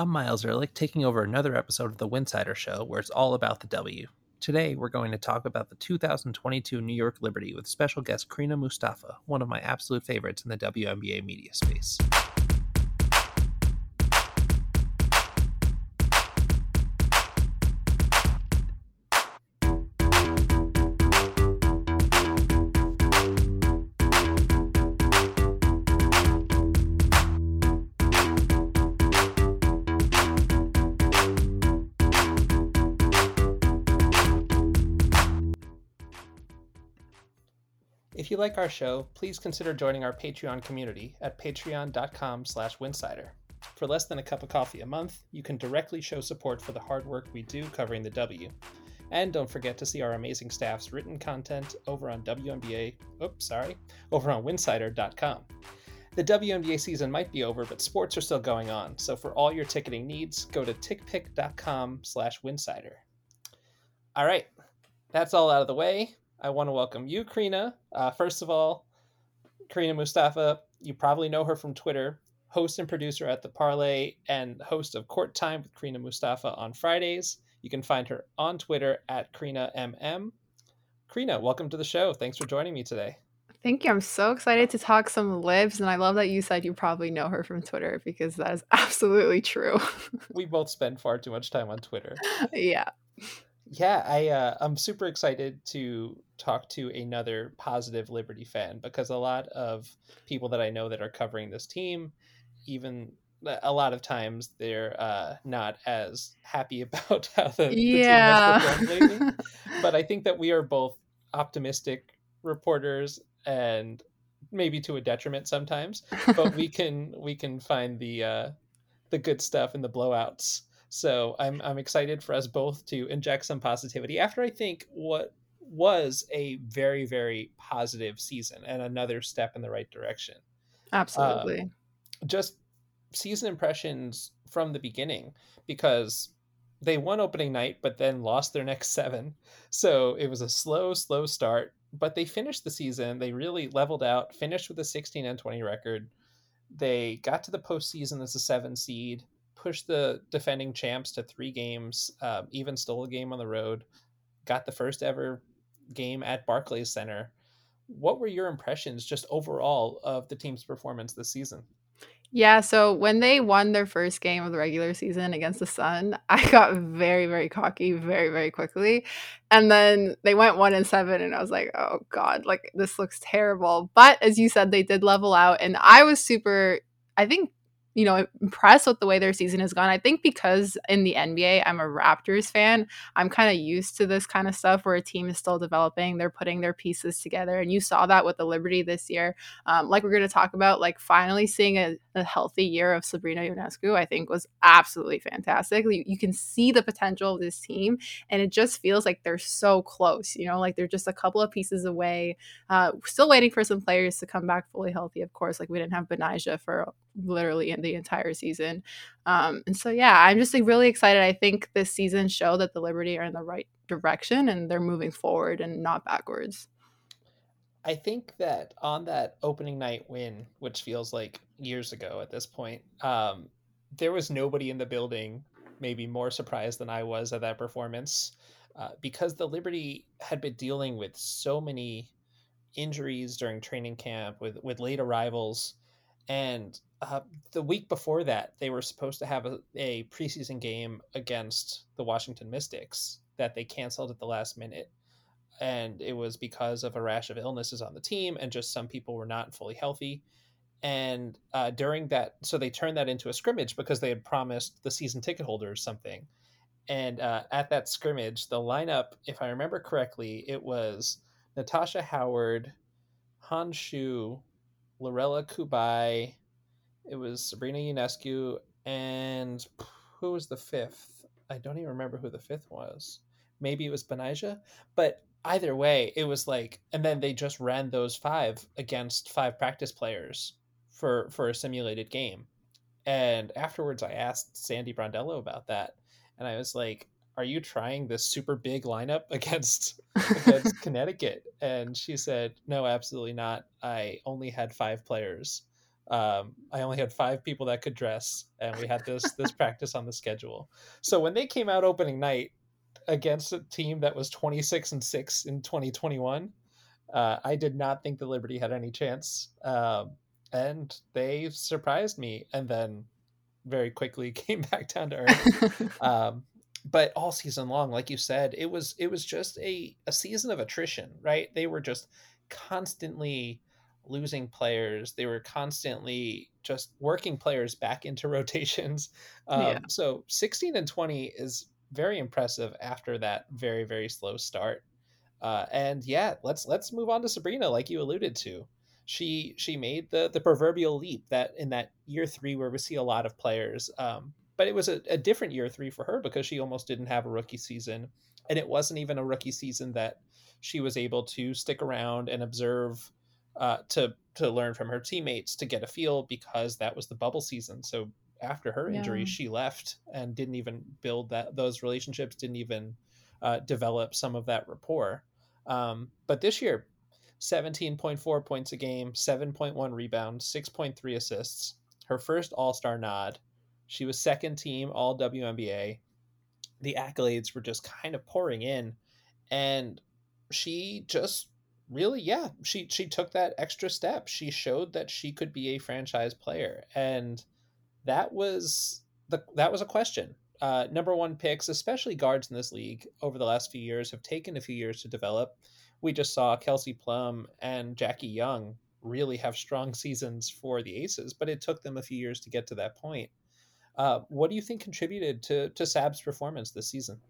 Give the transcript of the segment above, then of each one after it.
I'm Miles Ehrlich, taking over another episode of the Winsidr Show, where it's all about the W. Today, we're going to talk about the 2022 New York Liberty with special guest Krina Mustafa, one of my absolute favorites in the WNBA media space. Like our show, please consider joining our Patreon community at patreon.com slash winsidr. For less than a cup of coffee a month, you can directly show support for the hard work we do covering the W. And don't forget to see our amazing staff's written content over on WNBA, oops, sorry, over on winsidr.com. The WNBA season might be over, but sports are still going on, so for all your ticketing needs, go to tickpick.com slash winsidr. All right, that's all out of the way. I want to welcome you, Krina. Uh, first of all, Krina Mustafa, you probably know her from Twitter, host and producer at The Parlay and host of Court Time with Krina Mustafa on Fridays. You can find her on Twitter at Krina MM. Krina, welcome to the show. Thanks for joining me today. Thank you. I'm so excited to talk some libs, and I love that you said you probably know her from Twitter because that is absolutely true. we both spend far too much time on Twitter. yeah. Yeah, I uh, I'm super excited to talk to another positive Liberty fan because a lot of people that I know that are covering this team, even a lot of times they're uh, not as happy about how the, yeah. the team has lately. but I think that we are both optimistic reporters and maybe to a detriment sometimes, but we can we can find the uh, the good stuff in the blowouts. So I'm I'm excited for us both to inject some positivity after I think what was a very very positive season and another step in the right direction. Absolutely. Um, just season impressions from the beginning because they won opening night but then lost their next 7. So it was a slow slow start, but they finished the season, they really leveled out, finished with a 16 and 20 record. They got to the postseason as a 7 seed, pushed the defending champs to 3 games, um, even stole a game on the road, got the first ever game at Barclays Center. What were your impressions just overall of the team's performance this season? Yeah, so when they won their first game of the regular season against the Sun, I got very, very cocky very, very quickly. And then they went one and seven, and I was like, oh God, like this looks terrible. But as you said, they did level out, and I was super, I think you know, impressed with the way their season has gone. I think because in the NBA, I'm a Raptors fan, I'm kind of used to this kind of stuff where a team is still developing, they're putting their pieces together. And you saw that with the Liberty this year. Um, like we're going to talk about, like finally seeing a, a, healthy year of Sabrina Ionescu, I think was absolutely fantastic. You, you can see the potential of this team, and it just feels like they're so close, you know, like they're just a couple of pieces away. Uh, still waiting for some players to come back fully healthy, of course. Like we didn't have Betnijah for literally in the entire season. Um, and so, yeah, I'm just like really excited. I think this season showed that the Liberty are in the right direction and they're moving forward and not backwards. I think that on that opening night win, which feels like years ago at this point, um, there was nobody in the building maybe more surprised than I was at that performance uh, because the Liberty had been dealing with so many injuries during training camp with with late arrivals and uh, the week before that, they were supposed to have a, a preseason game against the Washington Mystics that they canceled at the last minute. And it was because of a rash of illnesses on the team, and just some people were not fully healthy. And uh, during that, so they turned that into a scrimmage because they had promised the season ticket holders something. And uh, at that scrimmage, the lineup, if I remember correctly, it was Natasha Howard, Han Xu, Lorela Cubaj, it was Sabrina Ionescu, and who was the fifth? I don't even remember who the fifth was. Maybe it was Betnijah, but either way, it was like, and then they just ran those five against five practice players for for a simulated game. And afterwards, I asked Sandy Brondello about that, and I was like, "Are you trying this super big lineup against against Connecticut?" And she said, "No, absolutely not. I only had five players." Um, I only had five people that could dress, and we had this this practice on the schedule. So when they came out opening night against a team that was 26 and six in 2021, uh, I did not think the Liberty had any chance, um, and they surprised me, and then very quickly came back down to earth. um, but all season long, like you said, it was it was just a a season of attrition, right? They were just constantly losing players. They were constantly just working players back into rotations. Um, yeah. So 16 and 20 is very impressive after that very very slow start. Uh, and yeah, let's let's move on to Sabrina, like you alluded to. She she made the the proverbial leap that in that year three where we see a lot of players. Um, but it was a, a different year three for her because she almost didn't have a rookie season, and it wasn't even a rookie season that she was able to stick around and observe uh, to to learn from her teammates to get a feel because that was the bubble season. So after her injury, yeah. she left and didn't even build that those relationships, didn't even uh, develop some of that rapport. Um, but this year, 17.4 points a game, 7.1 rebounds, 6.3 assists. Her first All Star nod. She was second team All WNBA. The accolades were just kind of pouring in, and she just really yeah she she took that extra step. She showed that she could be a franchise player and that was the that was a question. Uh, number one picks especially guards in this league over the last few years have taken a few years to develop. We just saw kelsey plum and jackie young really have strong seasons for the aces but it took them a few years to get to that point. Uh, what do you think contributed to to sab's performance this season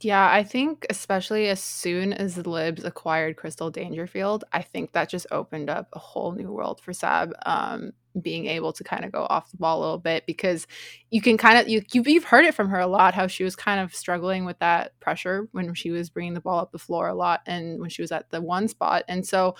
yeah, I think especially as soon as the Libs acquired Crystal Dangerfield, I think that just opened up a whole new world for Sab. Um, being able to kind of go off the ball a little bit because you can kind of you you've heard it from her a lot how she was kind of struggling with that pressure when she was bringing the ball up the floor a lot and when she was at the one spot and so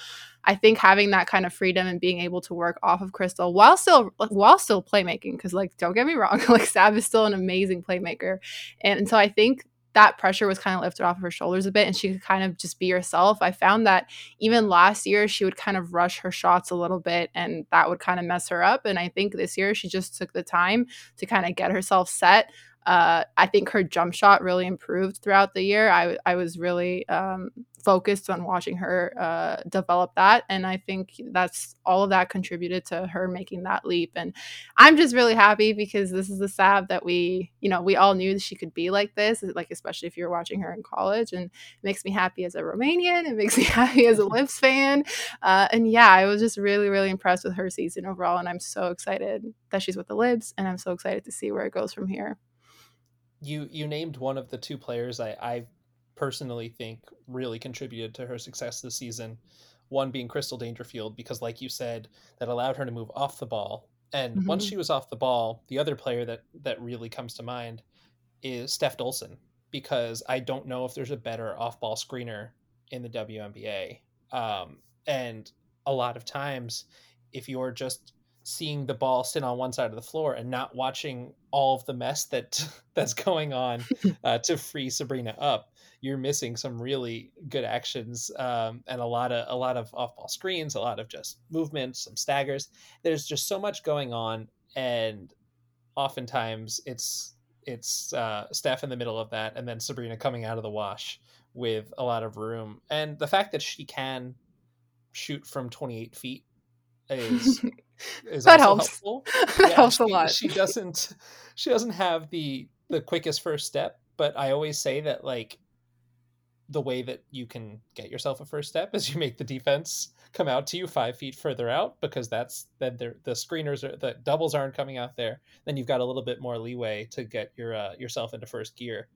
I think having that kind of freedom and being able to work off of Crystal while still while still playmaking because like don't get me wrong like Sab is still an amazing playmaker and, and so I think that pressure was kind of lifted off of her shoulders a bit and she could kind of just be herself. I found that even last year she would kind of rush her shots a little bit and that would kind of mess her up. And I think this year she just took the time to kind of get herself set. Uh, I think her jump shot really improved throughout the year. I, I was really um, focused on watching her uh, develop that. And I think that's all of that contributed to her making that leap. And I'm just really happy because this is the Sab that we, you know, we all knew she could be like this, like, especially if you're watching her in college. And it makes me happy as a Romanian. It makes me happy as a Libs fan. Uh, and yeah, I was just really, really impressed with her season overall. And I'm so excited that she's with the Libs. And I'm so excited to see where it goes from here you you named one of the two players I, I personally think really contributed to her success this season. One being Crystal Dangerfield, because like you said, that allowed her to move off the ball. And mm-hmm. once she was off the ball, the other player that that really comes to mind is Steph Dolson, because I don't know if there's a better off-ball screener in the WNBA. Um, and a lot of times, if you're just seeing the ball sit on one side of the floor and not watching all of the mess that that's going on uh, to free Sabrina up, you're missing some really good actions um, and a lot of a lot of off ball screens, a lot of just movements, some staggers. There's just so much going on, and oftentimes it's it's uh, Steph in the middle of that, and then Sabrina coming out of the wash with a lot of room. And the fact that she can shoot from 28 feet is is that helps. helpful. that yeah, helps she, a lot. She doesn't she doesn't have the the quickest first step, but I always say that like the way that you can get yourself a first step is you make the defense come out to you five feet further out because that's then the screeners are the doubles aren't coming out there. Then you've got a little bit more leeway to get your uh, yourself into first gear.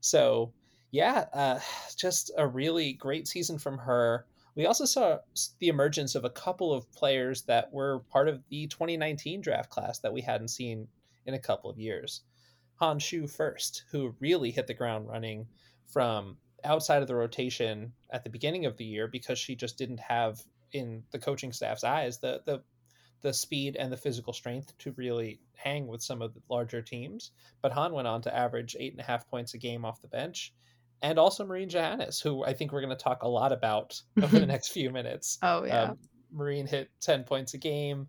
So yeah, uh, just a really great season from her. We also saw the emergence of a couple of players that were part of the 2019 draft class that we hadn't seen in a couple of years. Han Xu first, who really hit the ground running from outside of the rotation at the beginning of the year because she just didn't have in the coaching staff's eyes the the the speed and the physical strength to really hang with some of the larger teams. But Han went on to average eight and a half points a game off the bench. And also Marine Johannes, who I think we're going to talk a lot about over the next few minutes. Oh, yeah. Um, Marine hit 10 points a game.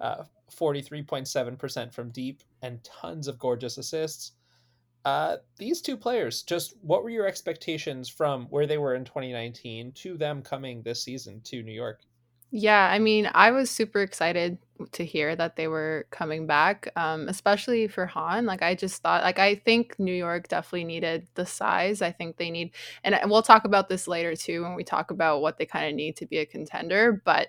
uh, 43.7% from deep, and tons of gorgeous assists. Uh, these two players, just what were your expectations from where they were in 2019 to them coming this season to New York? Yeah, I mean, I was super excited to hear that they were coming back, um, especially for Han. Like, I just thought, like, I think New York definitely needed the size. I think they need, and we'll talk about this later too when we talk about what they kind of need to be a contender. But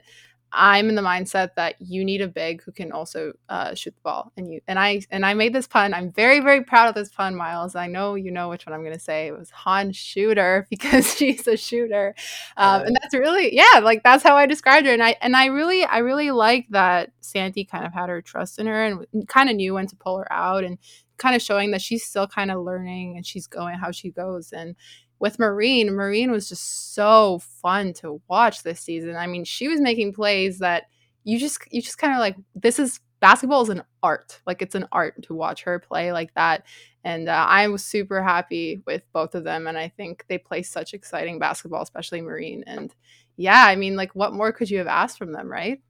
I'm in the mindset that you need a big who can also uh, shoot the ball. And you and I and I made this pun. I'm very very proud of this pun, Miles. I know you know which one I'm going to say. It was Han Shooter because she's a shooter, um, and that's really yeah, like that's how I described her. And I and I really I really like that Sandy kind of had her trust in her and kind of knew when to pull her out and kind of showing that she's still kind of learning and she's going how she goes and with Marine, Marine was just so fun to watch this season. I mean, she was making plays that you just you just kind of like this is basketball is an art. Like it's an art to watch her play like that. And uh, I was super happy with both of them, and I think they play such exciting basketball, especially Marine. And yeah, I mean, like, what more could you have asked from them, right?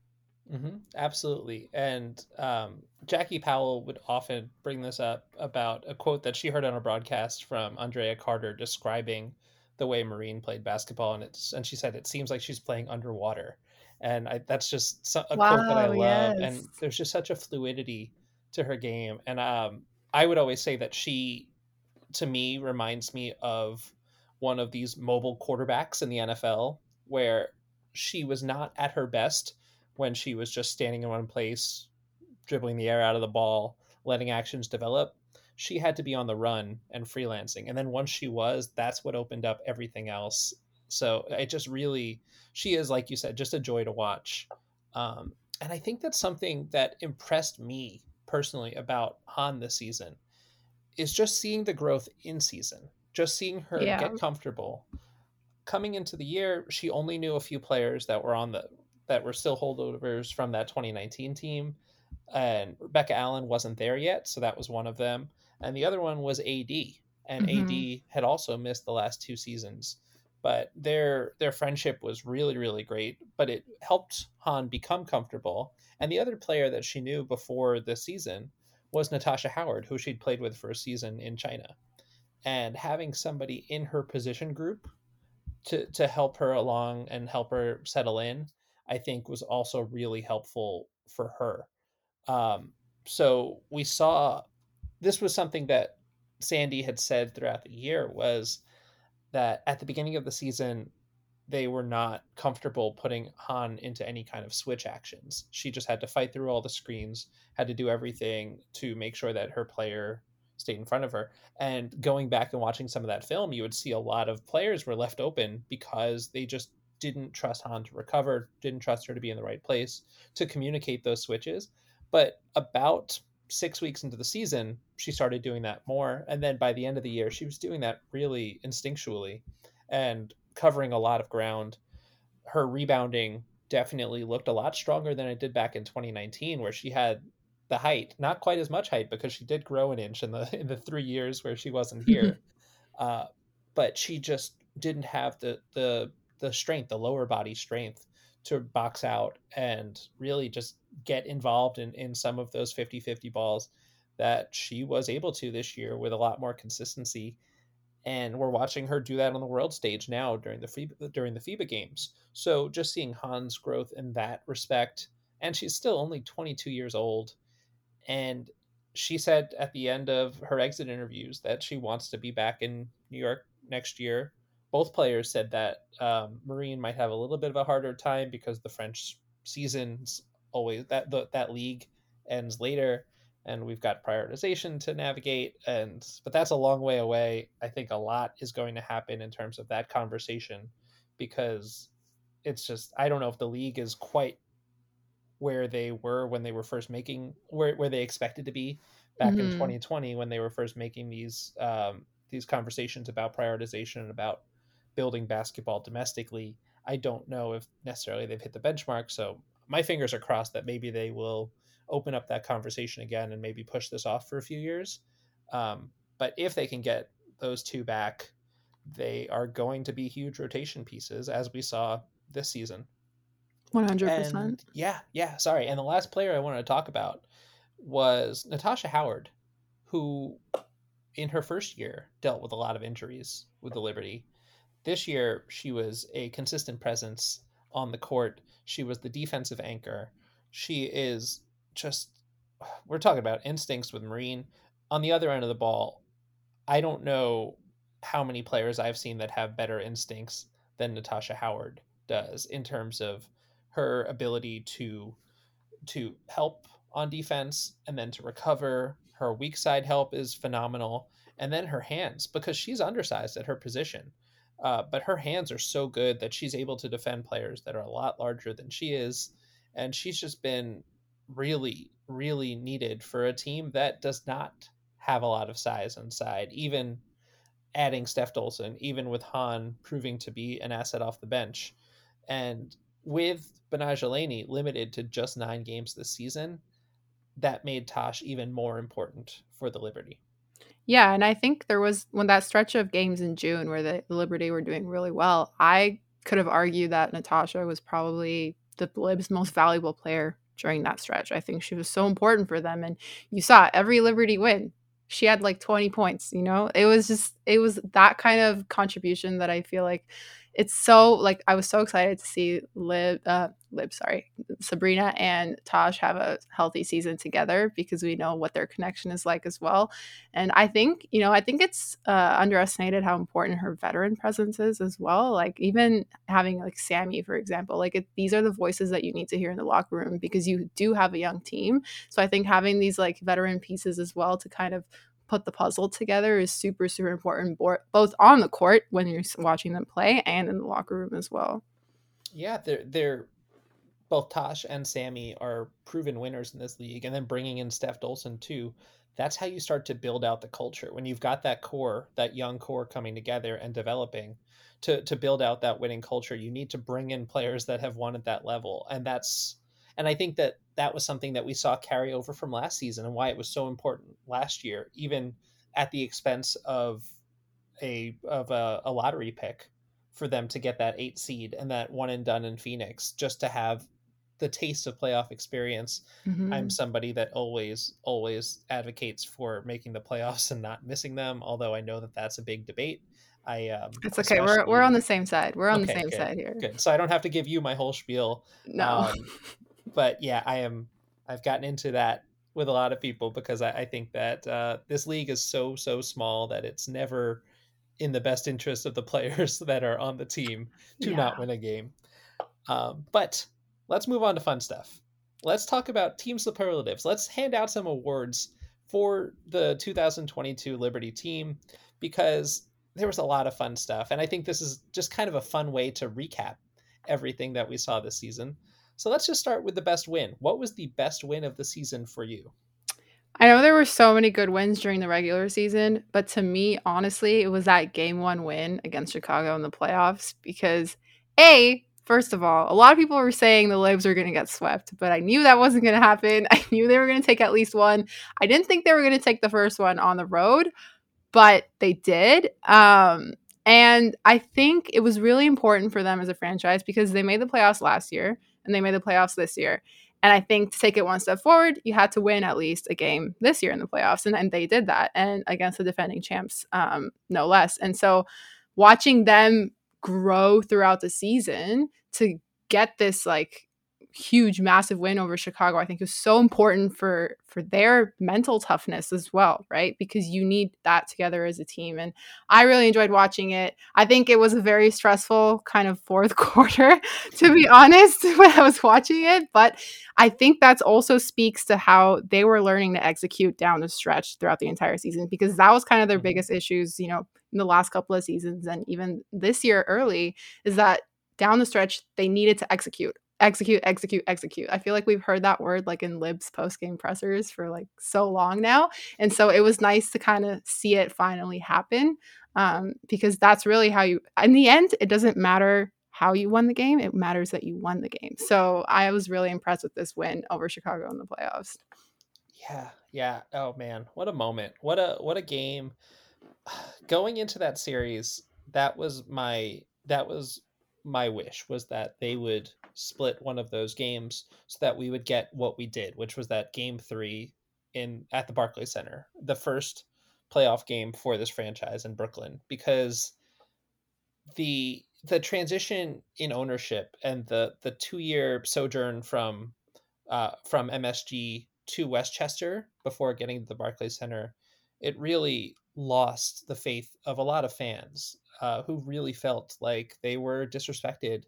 Mm-hmm, absolutely. And um, Jackie Powell would often bring this up about a quote that she heard on a broadcast from Andraya Carter describing the way Marine played basketball, and it's and she said it seems like she's playing underwater, and I, that's just a wow, quote that I love. Yes. And there's just such a fluidity to her game, and um, I would always say that she, to me, reminds me of one of these mobile quarterbacks in the NFL where she was not at her best when she was just standing in one place, dribbling the air out of the ball, letting actions develop. She had to be on the run and freelancing. And then once she was, that's what opened up everything else. So it just really, she is, like you said, just a joy to watch. Um, and I think that's something that impressed me personally about Han this season is just seeing the growth in season, just seeing her yeah. get comfortable. Coming into the year, she only knew a few players that were on the that were still holdovers from that 2019 team. And Rebecca Allen wasn't there yet, so that was one of them. And the other one was AD, and mm-hmm. AD had also missed the last two seasons. But their their friendship was really really great. But it helped Han become comfortable. And the other player that she knew before the season was Natasha Howard, who she'd played with for a season in China. And having somebody in her position group to to help her along and help her settle in I think was also really helpful for her. Um, so we saw this was something that Sandy had said throughout the year was that at the beginning of the season they were not comfortable putting Han into any kind of switch actions. She just had to fight through all the screens, had to do everything to make sure that her player stayed in front of her. And going back and watching some of that film, you would see a lot of players were left open because they just didn't trust Han to recover, didn't trust her to be in the right place to communicate those switches. But about six weeks into the season, she started doing that more. And then by the end of the year, she was doing that really instinctually and covering a lot of ground. Her rebounding definitely looked a lot stronger than it did back in 2019, where she had the height, not quite as much height because she did grow an inch in the in the three years where she wasn't here. uh, but she just didn't have the the the strength, the lower body strength to box out and really just get involved in, in some of those 50 50 balls that she was able to this year with a lot more consistency. And we're watching her do that on the world stage now during the FIBA, during the FIBA games. So just seeing Han's growth in that respect, and she's still only 22 years old, and she said at the end of her exit interviews that she wants to be back in New York next year both players said that um, Marine might have a little bit of a harder time because the French seasons always that the, that league ends later, and we've got prioritization to navigate. And but that's a long way away. I think a lot is going to happen in terms of that conversation because it's just I don't know if the league is quite where they were when they were first making where where they expected to be back mm-hmm. in 2020 when they were first making these um, these conversations about prioritization and about building basketball domestically. I don't know if necessarily they've hit the benchmark. So my fingers are crossed that maybe they will open up that conversation again and maybe push this off for a few years. Um, but if they can get those two back, they are going to be huge rotation pieces, as we saw this season. 100%. And yeah, yeah, sorry. And the last player I wanted to talk about was Natasha Howard, who in her first year dealt with a lot of injuries with the Liberty. This year, she was a consistent presence on the court. She was the defensive anchor. She is just, we're talking about instincts with Marine. On the other end of the ball, I don't know how many players I've seen that have better instincts than Natasha Howard does in terms of her ability to to help on defense and then to recover. Her weak side help is phenomenal, and then her hands because she's undersized at her position. Uh, but her hands are so good that she's able to defend players that are a lot larger than she is, and she's just been really, really needed for a team that does not have a lot of size inside. Even adding Steph Dolson, even with Han proving to be an asset off the bench, and with Betnijah limited to just nine games this season, that made Tosh even more important for the Liberty. Yeah, and I think there was when that stretch of games in June where the Liberty were doing really well, I could have argued that Natasha was probably the Libs' most valuable player during that stretch. I think she was so important for them. And you saw every Liberty win. She had like 20 points, you know? It was just, it was that kind of contribution that I feel like it's so like I was so excited to see Lib, uh, Lib, sorry, Sabrina and Tosh have a healthy season together because we know what their connection is like as well. And I think you know I think it's uh, underestimated how important her veteran presence is as well. Like even having like Sami, for example, like it, these are the voices that you need to hear in the locker room because you do have a young team. So I think having these like veteran pieces as well to kind of put the puzzle together is super super important both on the court when you're watching them play and in the locker room as well. Yeah they're they're both tosh and sami are proven winners in this league and then bringing in steph dolson too that's how you start to build out the culture. When you've got that core that young core coming together and developing to to build out that winning culture you need to bring in players that have won at that level and that's and I think that that was something that we saw carry over from last season and why it was so important last year, even at the expense of a of a, a lottery pick for them to get that eight seed and that one and done in Phoenix just to have the taste of playoff experience. Mm-hmm. I'm somebody that always always advocates for making the playoffs and not missing them, although I know that that's a big debate. I um It's okay. We're we're on the same side. We're on okay, the same good, side here. Good. So I don't have to give you my whole spiel. No. Um, but yeah, I am. I've gotten into that with a lot of people because I, I think that uh, this league is so so small that it's never in the best interest of the players that are on the team to yeah. not win a game. Um, but let's move on to fun stuff. Let's talk about team superlatives. Let's hand out some awards for the 2022 Liberty team because there was a lot of fun stuff. And I think this is just kind of a fun way to recap everything that we saw this season. So let's just start with the best win. What was the best win of the season for you? I know there were so many good wins during the regular season, but to me, honestly, it was that game one win against Chicago in the playoffs because, A, first of all, a lot of people were saying the Libs were going to get swept, but I knew that wasn't going to happen. I knew they were going to take at least one. I didn't think they were going to take the first one on the road, but they did. Um, and I think it was really important for them as a franchise because they made the playoffs last year and they made the playoffs this year. And I think to take it one step forward, you had to win at least a game this year in the playoffs. And, and they did that and against the defending champs, um, no less. And so watching them grow throughout the season to get this like huge massive win over chicago i think is so important for for their mental toughness as well right? Because you need that together as a team and i really enjoyed watching it. I think it was a very stressful kind of fourth quarter to be honest when i was watching it but i think that's also speaks to how they were learning to execute down the stretch throughout the entire season because that was kind of their mm-hmm. biggest issues you know in the last couple of seasons and even this year early is that down the stretch they needed to execute execute, execute, execute. I feel like we've heard that word like in Libs post game pressers for like so long now. And so it was nice to kind of see it finally happen um, because that's really how you, in the end, it doesn't matter how you won the game, it matters that you won the game. So I was really impressed with this win over Chicago in the playoffs. Yeah, yeah. Oh man, what a moment. What a what a game. Going into that series, that was my that was my wish was that they would split one of those games so that we would get what we did, which was that game three in at the Barclays Center, the first playoff game for this franchise in Brooklyn, because the the transition in ownership and the the two year sojourn from uh, from MSG to Westchester before getting to the Barclays Center, it really lost the faith of a lot of fans uh, who really felt like they were disrespected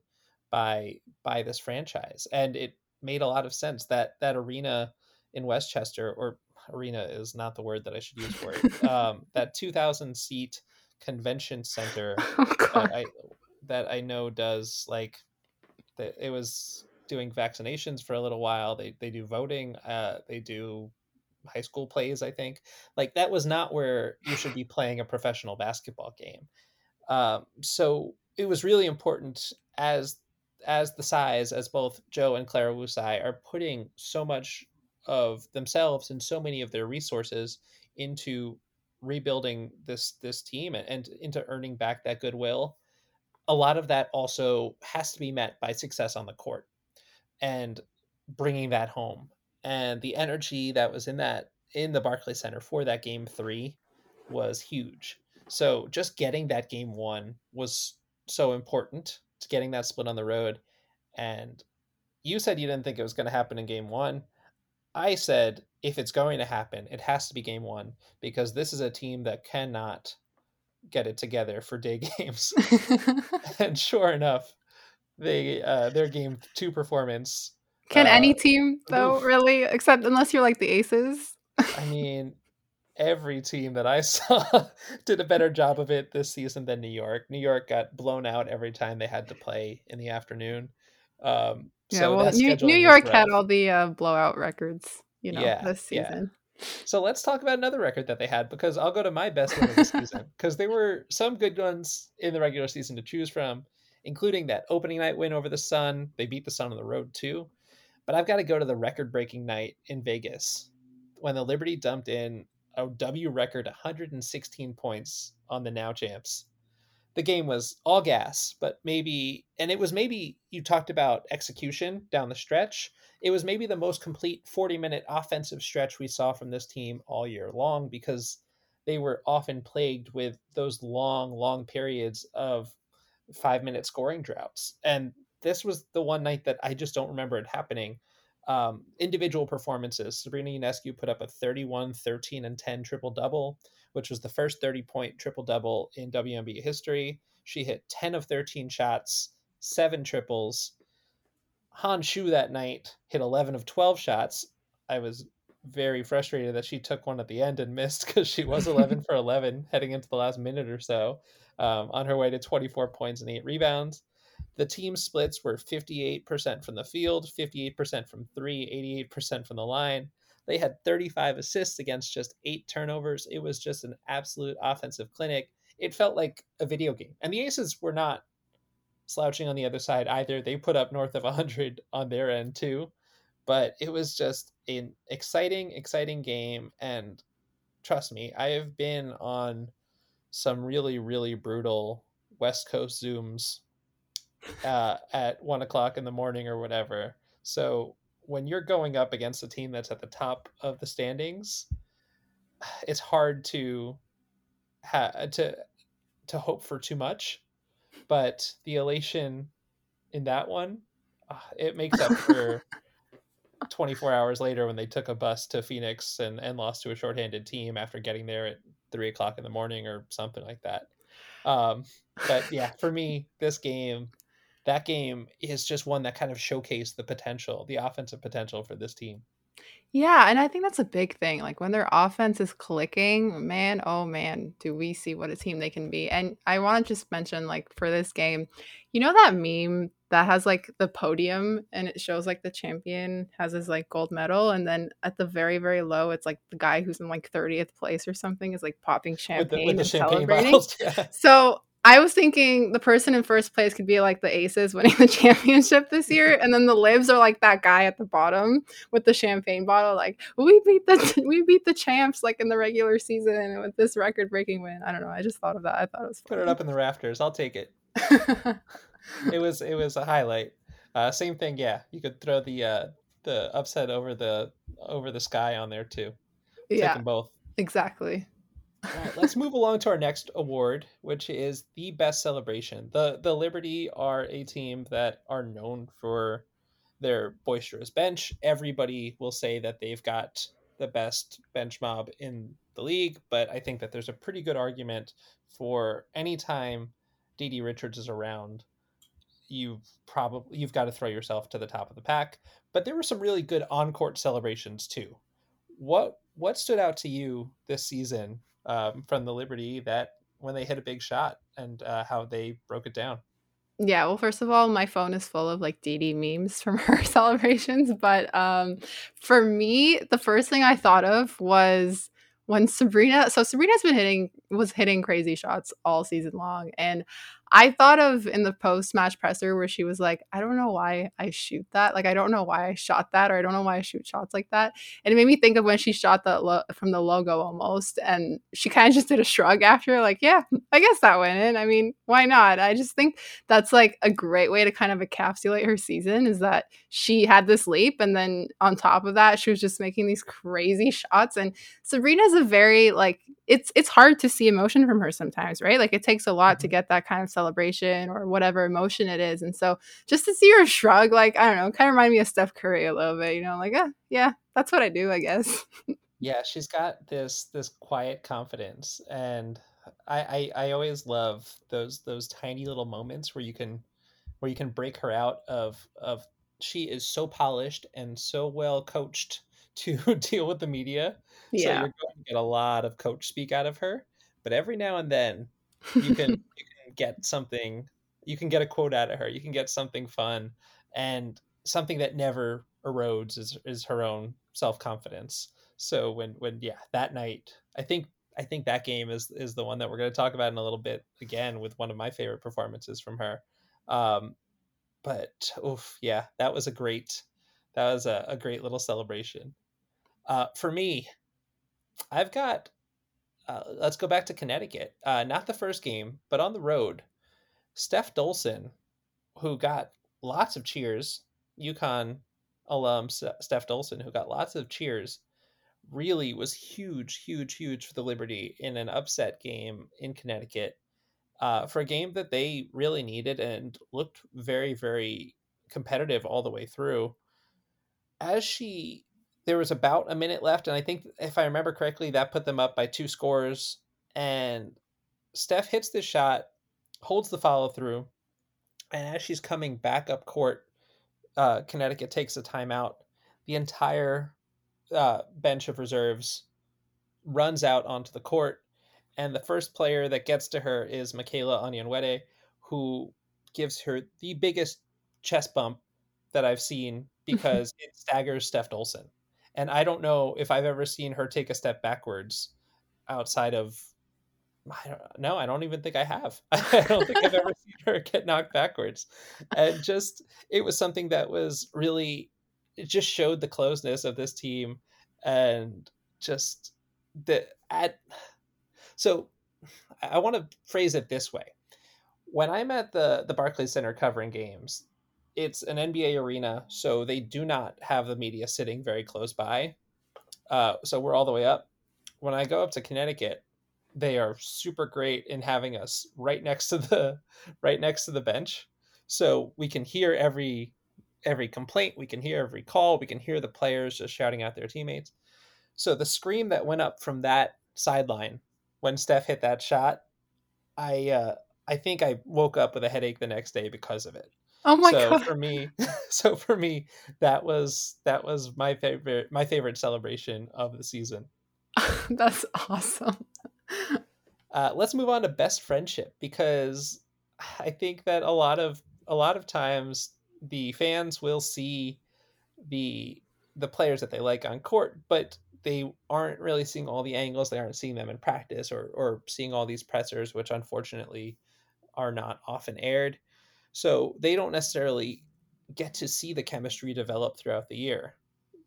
by by this franchise, and it made a lot of sense that that arena in Westchester or arena is not the word that I should use for it. um, that 2,000 seat convention center Oh that I that I know does like that it was doing vaccinations for a little while. They they do voting. Uh, they do high school plays. I think like that was not where you should be playing a professional basketball game. Um, so it was really important as as the size as both Joe and Clara Wu Tsai are putting so much of themselves and so many of their resources into rebuilding this this team and, and into earning back that goodwill a lot of that also has to be met by success on the court and bringing that home. And the energy that was in that in the Barclays Center for that game 3 was huge so just getting that game 1 was so important to getting that split on the road and you said you didn't think it was going to happen in game 1 I said if it's going to happen, it has to be game one because this is a team that cannot get it together for day games. and sure enough, they uh, their game two performance. Can uh, any team though oof. really except unless you're like the Aces? I mean, every team that I saw did a better job of it this season than New York. New York got blown out every time they had to play in the afternoon. Um, Yeah, so well, New, New York had all the uh, blowout records, you know, Yeah, this yeah. season. So let's talk about another record that they had because I'll go to my best one of the season because there were some good ones in the regular season to choose from, including that opening night win over the Sun. They beat the Sun on the road too. But I've got to go to the record breaking night in Vegas when the Liberty dumped in a W record 116 points on the now champs. The game was all gas, but maybe, and it was maybe you talked about execution down the stretch it was maybe the most complete 40 minute offensive stretch we saw from this team all year long because they were often plagued with those long, long periods of five minute scoring droughts. And this was the one night that I just don't remember it happening. Um, individual performances. Sabrina Ionescu put up a 31, 13, and 10 triple double, which was the first 30 point triple double in WNBA history. She hit 10 of 13 shots, seven triples, Han Xu that night hit 11 of 12 shots. I was very frustrated that she took one at the end and missed because she was 11 for 11 heading into the last minute or so um, on her way to 24 points and eight rebounds. The team splits were 58% from the field, 58% from three, 88% from the line. They had 35 assists against just eight turnovers. It was just an absolute offensive clinic. It felt like a video game. And the Aces were not slouching on the other side either. They put up north of 100 on their end too. But it was just an exciting, exciting game. And trust me, I have been on some really, really brutal West Coast Zooms uh, at one o'clock in the morning or whatever. So when you're going up against a team that's at the top of the standings, it's hard to ha- to to hope for too much but the elation in that one uh, it makes up for 24 hours later when they took a bus to phoenix and, and lost to a shorthanded team after getting there at three o'clock in the morning or something like that um, but yeah for me this game that game is just one that kind of showcased the potential the offensive potential for this team Yeah, and I think that's a big thing. Like when their offense is clicking, man, oh man, do we see what a team they can be. And I want to just mention, like, for this game, you know that meme that has like the podium and it shows like the champion has his like gold medal, and then at the very, very low, it's like the guy who's in like 30th place or something is like popping with the, champagne with the and champagne celebrating. yeah. So I was thinking the person in first place could be like the Aces winning the championship this year, and then the Libs are like that guy at the bottom with the champagne bottle, like we beat the we beat the champs like in the regular season with this record breaking win. I don't know. I just thought of that. I thought it was put it up in the rafters i'll take it it was it was a highlight. Uh, same thing, yeah. You could throw the uh, the upset over the over the sky on there too. Yeah, Take them both. exactly. Let's move along to our next award, which is the best celebration. The the Liberty are a team that are known for their boisterous bench. Everybody will say that they've got the best bench mob in the league, but I think that there's a pretty good argument for any time DiDi Richards is around, you've probably you've got to throw yourself to the top of the pack. But there were some really good on-court celebrations too. What what stood out to you this season um, from the Liberty that when they hit a big shot and uh, how they broke it down? Yeah, well, first of all, my phone is full of like Dee memes from her celebrations. But um, for me, the first thing I thought of was when Sabrina. So Sabrina's been hitting was hitting crazy shots all season long, and I thought of in the post match presser where she was like, I don't know why I shoot that. Like, I don't know why I shot that, or I don't know why I shoot shots like that. And it made me think of when she shot that lo- from the logo almost. And she kind of just did a shrug after, like, yeah, I guess that went in. I mean, why not? I just think that's like a great way to kind of encapsulate her season is that she had this leap. And then on top of that, she was just making these crazy shots. And Sabrina's a very, like, it's it's hard to see emotion from her sometimes, right? Like it takes a lot to Mhm. get that kind of celebration or whatever emotion it is. And so just to see her shrug, like, I don't know, kind of remind me of Steph Curry a little bit, you know, like, ah, yeah, that's what I do, I guess. Yeah, she's got this this quiet confidence, and I, I I always love those those tiny little moments where you can where you can break her out of of she is so polished and so well coached to deal with the media. So yeah. you're going to get a lot of coach speak out of her, but every now and then you can you can get something you can get a quote out of her. You can get something fun and something that never erodes is is her own self-confidence. So when when yeah, that night, I think I think that game is is the one that we're going to talk about in a little bit again with one of my favorite performances from her. Um, but oof, yeah, that was a great that was a, a great little celebration. Uh, for me, I've got uh, let's go back to Connecticut. Uh, not the first game, but on the road. Steph Dolson, who got lots of cheers, UConn alum Steph Dolson, who got lots of cheers, really was huge, huge, huge for the Liberty in an upset game in Connecticut uh, for a game that they really needed and looked very, very competitive all the way through. As she, there was about a minute left, and I think if I remember correctly, that put them up by two scores. And Steph hits this shot, holds the follow through, and as she's coming back up court, uh, Connecticut takes a timeout. The entire uh, bench of reserves runs out onto the court, and the first player that gets to her is Michaela Onyenwere, who gives her the biggest chest bump that I've seen because it staggers Steph Dolson. And I don't know if I've ever seen her take a step backwards outside of I don't know. I don't even think I have. I don't think I've ever seen her get knocked backwards. And just it was something that was really it just showed the closeness of this team and just the at so I want to phrase it this way. When I'm at the the Barclays Center covering games, it's an NBA arena, so they do not have the media sitting very close by. Uh, so we're all the way up. When I go up to Connecticut, they are super great in having us right next to the right next to the bench, so we can hear every every complaint, we can hear every call, we can hear the players just shouting out their teammates. So the scream that went up from that sideline when Steph hit that shot, I uh, I think I woke up with a headache the next day because of it. Oh my so god. for me, so for me, that was that was my favorite my favorite celebration of the season. That's awesome. Uh, let's move on to best friendship because I think that a lot of a lot of times the fans will see the the players that they like on court, but they aren't really seeing all the angles. They aren't seeing them in practice or or seeing all these pressers, which unfortunately are not often aired. So they don't necessarily get to see the chemistry develop throughout the year.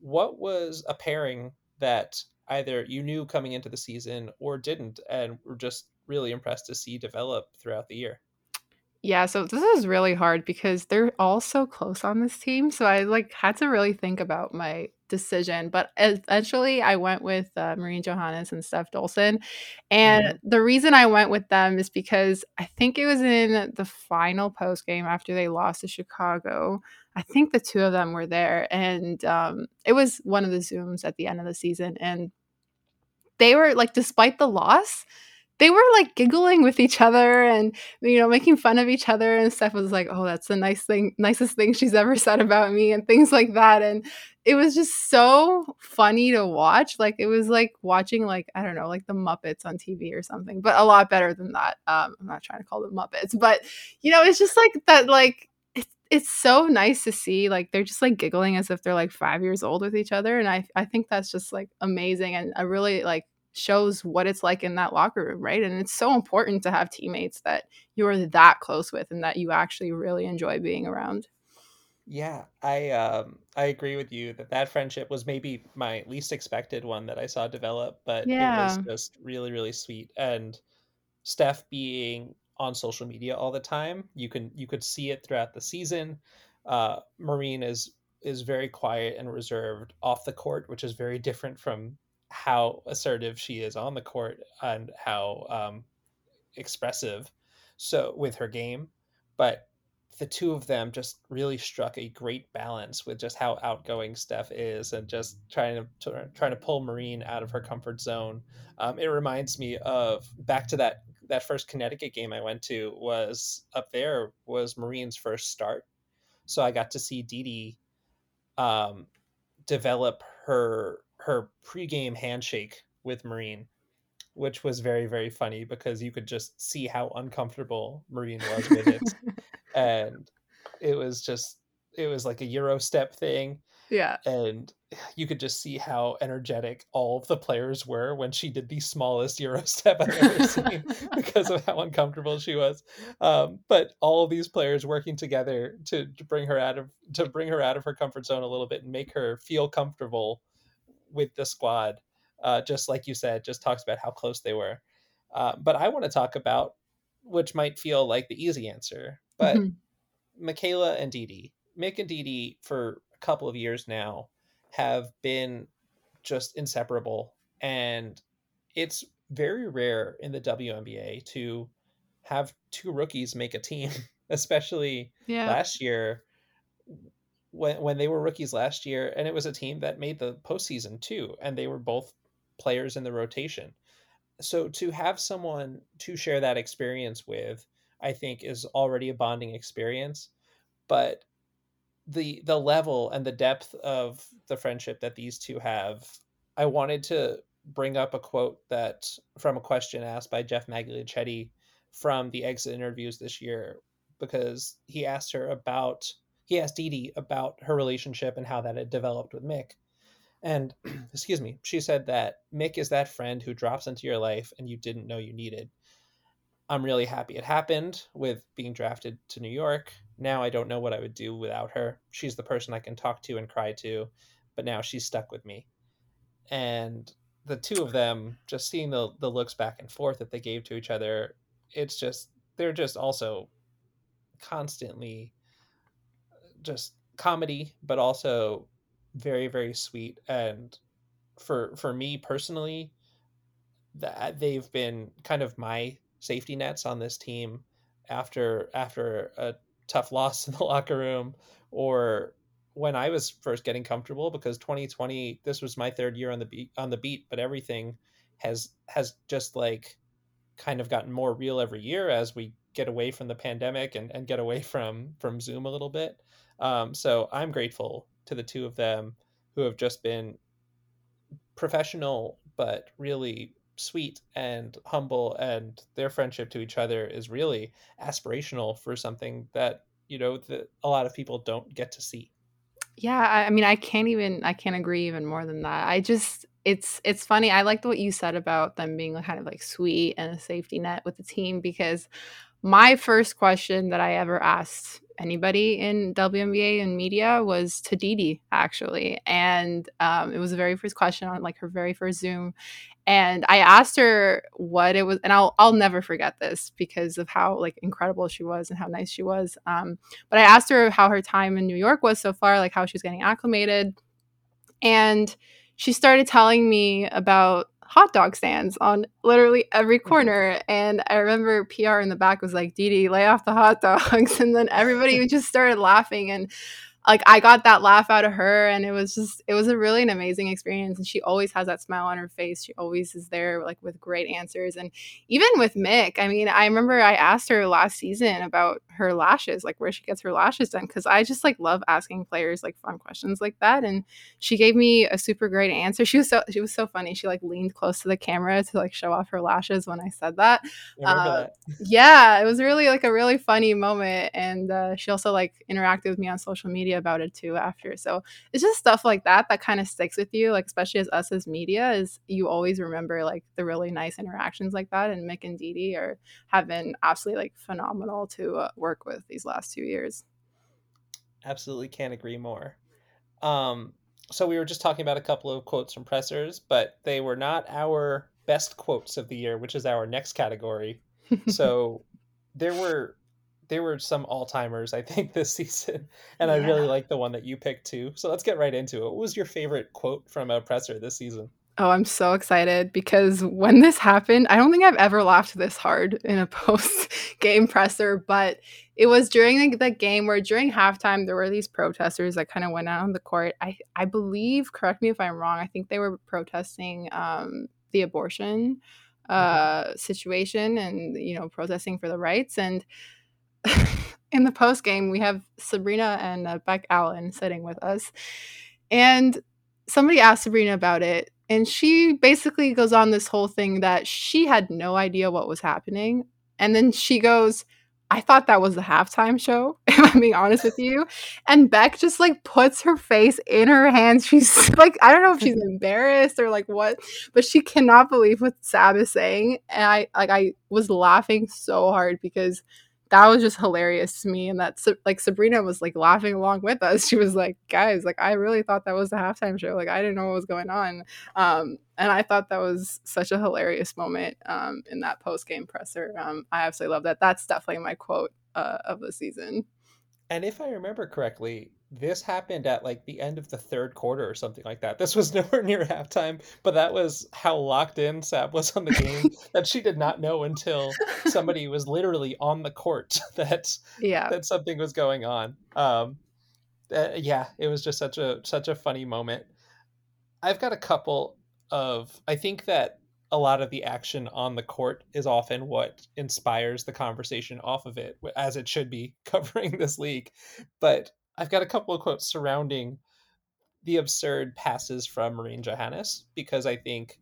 What was a pairing that either you knew coming into the season or didn't and were just really impressed to see develop throughout the year? Yeah, so this is really hard because they're all so close on this team, so I, like, had to really think about my decision, but eventually I went with, uh, Marine Johannes and Steph Dolson, and Mhm. the reason I went with them is because I think it was in the final post game after they lost to Chicago. I think the 2 of them were there, and, um, it was one of the Zooms at the end of the season, and they were like, despite the loss, they were, like, giggling with each other and, you know, making fun of each other, and Steph was like, "Oh, that's the nice thing nicest thing she's ever said about me," and things like that, and it was just so funny to watch, like, it was like watching, like, I don't know, like, the Muppets on TV or something, but a lot better than that, um, I'm not trying to call them Muppets, but, you know, it's just like that, like, it's it's so nice to see, like, they're just, like, giggling as if they're, like, 5 years old with each other, and I I think that's just, like, amazing and, uh, really, like, shows what it's like in that locker room, right? And it's so important to have teammates that you're that close with and that you actually really enjoy being around. Yeah, I, um, I agree with you that that friendship was maybe my least expected one that I saw develop, but it was just really, really sweet, and Steph being on social media all the time, you can you could see it throughout the season. Uh, Marine is is very quiet and reserved off the court, which is very different from how assertive she is on the court and how um, expressive so with her game but the two of them just really struck a great balance with just how outgoing Steph is and just trying to, trying to pull Marine out of her comfort zone. Um, it reminds me of back to that that first Connecticut game I went to was up there was Marine's first start, so I got to see DiDi um, develop her her pregame handshake with Marine which was very very funny because you could just see how uncomfortable Marine was with it, and it was just it was like a Euro step thing, Yeah. and you could just see how energetic all of the players were when she did the smallest Euro step I've ever seen because of how uncomfortable she was. Um, but all of these players working together to, to bring her out of to bring her out of her comfort zone a little bit and make her feel comfortable with the squad. Uh, just like you said, just talks about how close they were. Uh, but I want to talk about which might feel like the easy answer, but Mhm. Michaela and DiDi, Mick and DiDi for a couple of years now have been just inseparable, and it's very rare in the WNBA to have two rookies make a team, especially Yeah. last year when when they were rookies last year, and it was a team that made the postseason too, and they were both players in the rotation. So to have someone to share that experience with, I think is already a bonding experience. But the the level and the depth of the friendship that these two have, I wanted to bring up a quote that from a question asked by Jeff Magliacetti from the exit interviews this year, because he asked her about he asked Dee about her relationship and how that had developed with Mick. And excuse me, she said that Mick is that friend who drops into your life and you didn't know you needed. I'm really happy it happened with being drafted to New York. Now I don't know what I would do without her. She's the person I can talk to and cry to, but now she's stuck with me. And the two of them, just seeing the the looks back and forth that they gave to each other, it's just they're just also constantly just comedy, but also very very sweet. And for for me personally, that uh, they've been kind of my safety nets on this team after after a tough loss in the locker room or when I was first getting comfortable because 2020 this was my third year on the beat on the beat but everything has has just like kind of gotten more real every year as we get away from the pandemic and, and get away from from Zoom a little bit. Um, so I'm grateful to the two of them who have just been professional but really sweet and humble and their friendship to each other is really aspirational for something that you know that a lot of people don't get to see Yeah, I I mean, I can't even I can't agree even more than that. I just it's it's funny, I liked what you said about them being, kind of, like, sweet and a safety net with the team because my first question that I ever asked anybody in WNBA and media was to DiDi actually, and um, it was the very first question on like her very first Zoom, and I asked her what it was, and I'll I'll never forget this because of how like incredible she was and how nice she was. Um, but I asked her how her time in New York was so far, like how she was getting acclimated, and she started telling me about hot dog stands on literally every mm-hmm. corner. And I remember PR in the back was like, DiDi, lay off the hot dogs. And then everybody just started laughing. And like I got that laugh out of her and it was just it was a really an amazing experience and she always has that smile on her face. She always is there like with great answers and even with Mick, I mean, I remember I asked her last season about her lashes, like where she gets her lashes done cuz I just like love asking players like fun questions like that and she gave me a super great answer. She was so she was so funny. She like leaned close to the camera to like show off her lashes when I said that. Uh, that. yeah, it was really like a really funny moment and uh, she also like interacted with me on social media media about it too after. So it's just stuff like that that kind of sticks with you, like especially as us as media, is you always remember like the really nice interactions like that. And Mick and DiDi are have been absolutely like phenomenal to uh, work with these last two years. Absolutely can't agree more. Um, so we were just talking about a couple of quotes from pressers, but they were not our best quotes of the year, which is our next category. so there were there were some all timers I think this season, and yeah. I really like the one that you picked too. So let's get right into it. What was your favorite quote from a presser this season? Oh, I'm so excited because when this happened, I don't think I've ever laughed this hard in a post game presser, but it was during the, the, game where during halftime there were these protesters that kind of went out on the court. I I believe, correct me if I'm wrong, I think they were protesting um, the abortion mm-hmm. uh, mm-hmm. situation and you know protesting for the rights and in the post game, we have Sabrina and uh, Beck Allen sitting with us. And somebody asked Sabrina about it. And she basically goes on this whole thing that she had no idea what was happening. And then she goes, I thought that was the halftime show, if I'm being honest with you. And Beck just like puts her face in her hands. She's like, I don't know if she's embarrassed or like what, but she cannot believe what Sab is saying. And I like I was laughing so hard because that was just hilarious to me and that like sabrina was like laughing along with us. She was like guys like i really thought that was the halftime show. Like i didn't know what was going on. Um, and i thought that was such a hilarious moment um, in that post-game presser. Um, i absolutely love that. That's definitely my quote uh, of the season and if i remember correctly this happened at like the end of the third quarter or something like that. This was nowhere near halftime, but that was how locked in Sab was on the game that she did not know until somebody was literally on the court that yeah that something was going on. Um, uh, yeah, it was just such a such a funny moment. I've got a couple of I think that a lot of the action on the court is often what inspires the conversation off of it as it should be covering this league. But I've got a couple of quotes surrounding the absurd passes from Marine Johannes because I think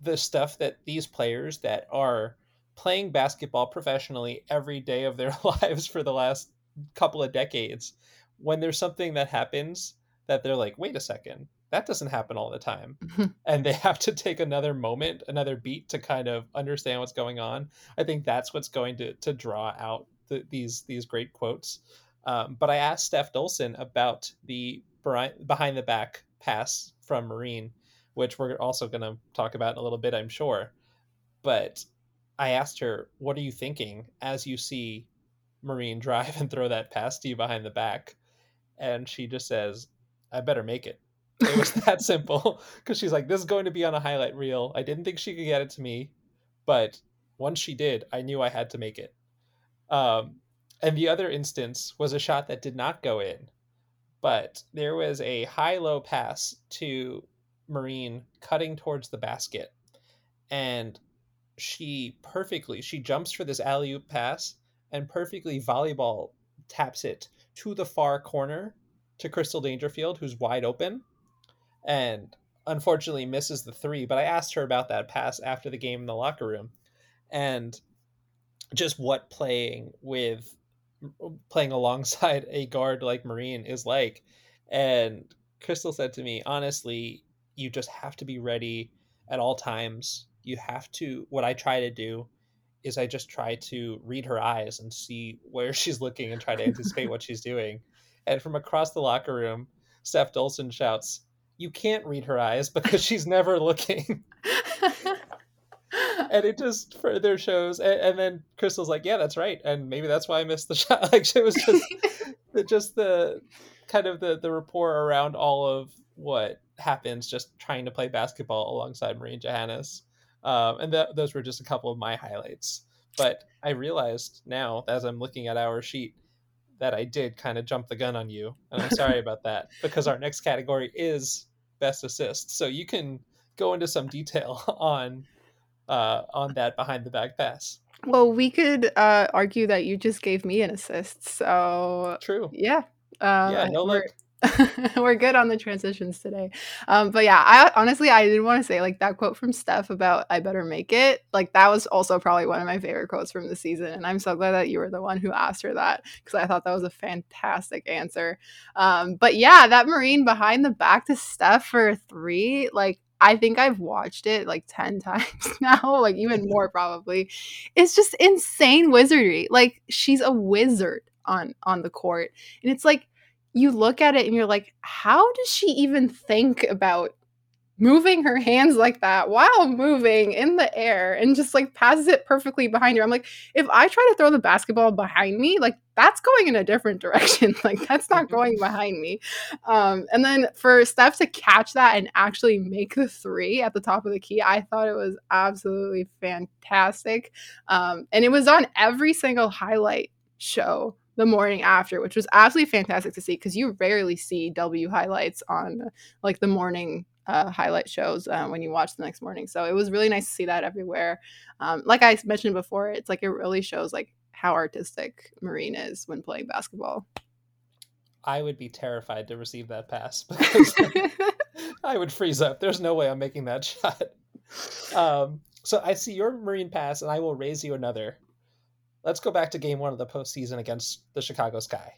the stuff that these players that are playing basketball professionally every day of their lives for the last couple of decades, when there's something that happens that they're like, wait a second, that doesn't happen all the time. and they have to take another moment, another beat to kind of understand what's going on. I think that's what's going to to draw out the, these these great quotes. Um, but I asked Steph Dolson about the behind the back pass from Marine, which we're also going to talk about in a little bit, I'm sure. But I asked her, "What are you thinking as you see Marine drive and throw that pass to you behind the back?" And she just says, "I better make it." It was that simple because she's like, "This is going to be on a highlight reel." I didn't think she could get it to me, but once she did, I knew I had to make it. Um, and the other instance was a shot that did not go in, but there was a high low pass to Marine cutting towards the basket. And she perfectly, she jumps for this alley oop pass and perfectly volleyball taps it to the far corner to Crystal Dangerfield, who's wide open. And unfortunately misses the three. But I asked her about that pass after the game in the locker room. And just what playing with playing alongside a guard like Marine is like. And Crystal said to me, honestly, you just have to be ready at all times. You have to, what I try to do is I just try to read her eyes and see where she's looking and try to anticipate what she's doing. And from across the locker room, Steph Dolson shouts, "You can't read her eyes because she's never looking." and it just further shows. And, and, then Crystal's like, "Yeah, that's right," and maybe that's why I missed the shot. Like it was just, the, just the kind of the the rapport around all of what happens, just trying to play basketball alongside Marine Johannes. Um, and th- those were just a couple of my highlights. But I realized now, as I'm looking at our sheet, that I did kind of jump the gun on you, and I'm sorry about that because our next category is best assist. So you can go into some detail on uh, on that behind the back pass. Well, we could uh, argue that you just gave me an assist. So true. Yeah. Um, yeah. No look. we're good on the transitions today. Um, but yeah, I honestly I did want to say like that quote from Steph about I better make it. Like that was also probably one of my favorite quotes from the season, and I'm so glad that you were the one who asked her that because I thought that was a fantastic answer. Um, but yeah, that Marine behind the back to Steph for three, like I think I've watched it like 10 times now, like even more probably. It's just insane wizardry. Like she's a wizard on on the court. And it's like you look at it and you're like, how does she even think about moving her hands like that while moving in the air and just like passes it perfectly behind her. I'm like, if I try to throw the basketball behind me, like that's going in a different direction. like that's not going behind me. Um, and then for Steph to catch that and actually make the three at the top of the key, I thought it was absolutely fantastic. Um, and it was on every single highlight show the morning after, which was absolutely fantastic to see because you rarely see W highlights on like the morning uh, highlight shows uh, when you watch the next morning. So it was really nice to see that everywhere. Um, like I mentioned before, it's like it really shows like how artistic Marine is when playing basketball. I would be terrified to receive that pass because I would freeze up. There's no way I'm making that shot. Um, so I see your Marine pass, and I will raise you another let's go back to game one of the postseason against the Chicago Sky.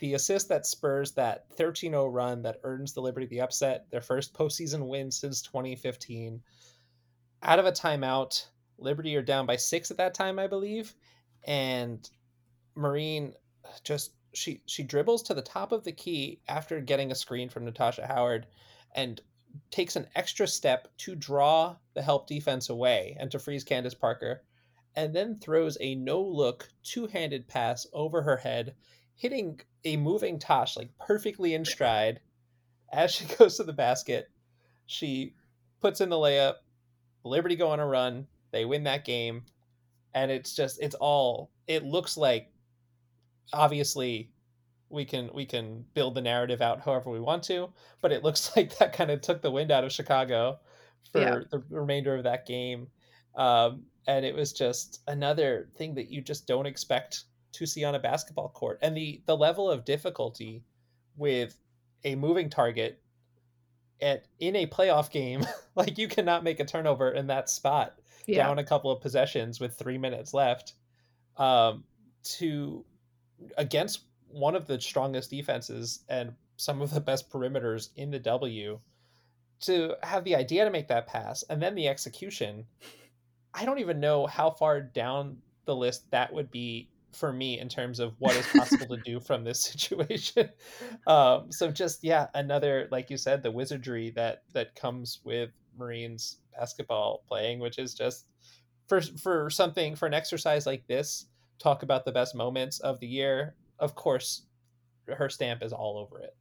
The assist that spurs that 13 0 run that earns the Liberty the upset, their first postseason win since 2015. Out of a timeout, Liberty are down by six at that time, I believe. And Marine just she she dribbles to the top of the key after getting a screen from Natasha Howard and takes an extra step to draw the help defense away and to freeze Candace Parker and then throws a no look two handed pass over her head, hitting a moving Tosh like perfectly in stride. As she goes to the basket, she puts in the layup. Liberty go on a run. They win that game. And it's just, it's all, it looks like obviously we can we can build the narrative out however we want to but it looks like that kind of took the wind out of chicago for yeah. the remainder of that game um, and it was just another thing that you just don't expect to see on a basketball court and the the level of difficulty with a moving target at in a playoff game like you cannot make a turnover in that spot yeah. down a couple of possessions with 3 minutes left um to against one of the strongest defenses and some of the best perimeters in the W to have the idea to make that pass and then the execution I don't even know how far down the list that would be for me in terms of what is possible to do from this situation. Um, so just yeah, another like you said, the wizardry that that comes with Marines basketball playing, which is just for for something for an exercise like this. Talk about the best moments of the year. Of course, her stamp is all over it.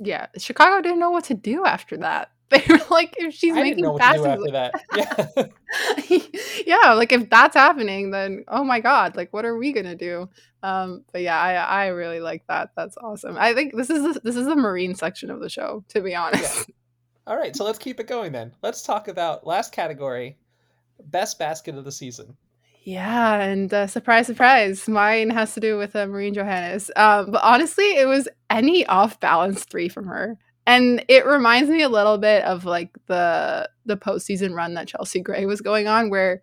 Yeah, Chicago didn't know what to do after that. They were like, if she's I making passes after that, yeah, yeah, like if that's happening, then oh my god, like what are we gonna do? Um, but yeah, I I really like that. That's awesome. I think this is the, this is the marine section of the show, to be honest. Yeah. All right, so let's keep it going then. Let's talk about last category, best basket of the season. Yeah, and uh, surprise, surprise, mine has to do with uh, Marine Johannes. Um, but honestly, it was any off balance three from her and it reminds me a little bit of like the the postseason run that Chelsea Gray was going on, where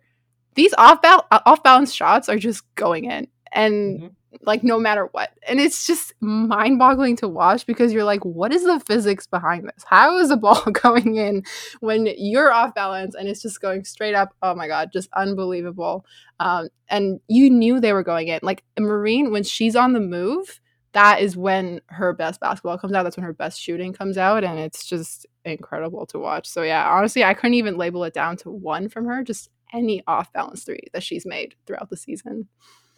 these off off balance shots are just going in, and mm-hmm. like no matter what. And it's just mind-boggling to watch because you're like, what is the physics behind this? How is the ball going in when you're off balance and it's just going straight up? Oh my god, just unbelievable. Um, and you knew they were going in. Like Marine, when she's on the move, that is when her best basketball comes out. That's when her best shooting comes out, and it's just incredible to watch. So yeah, honestly, I couldn't even label it down to one from her. Just any off balance three that she's made throughout the season.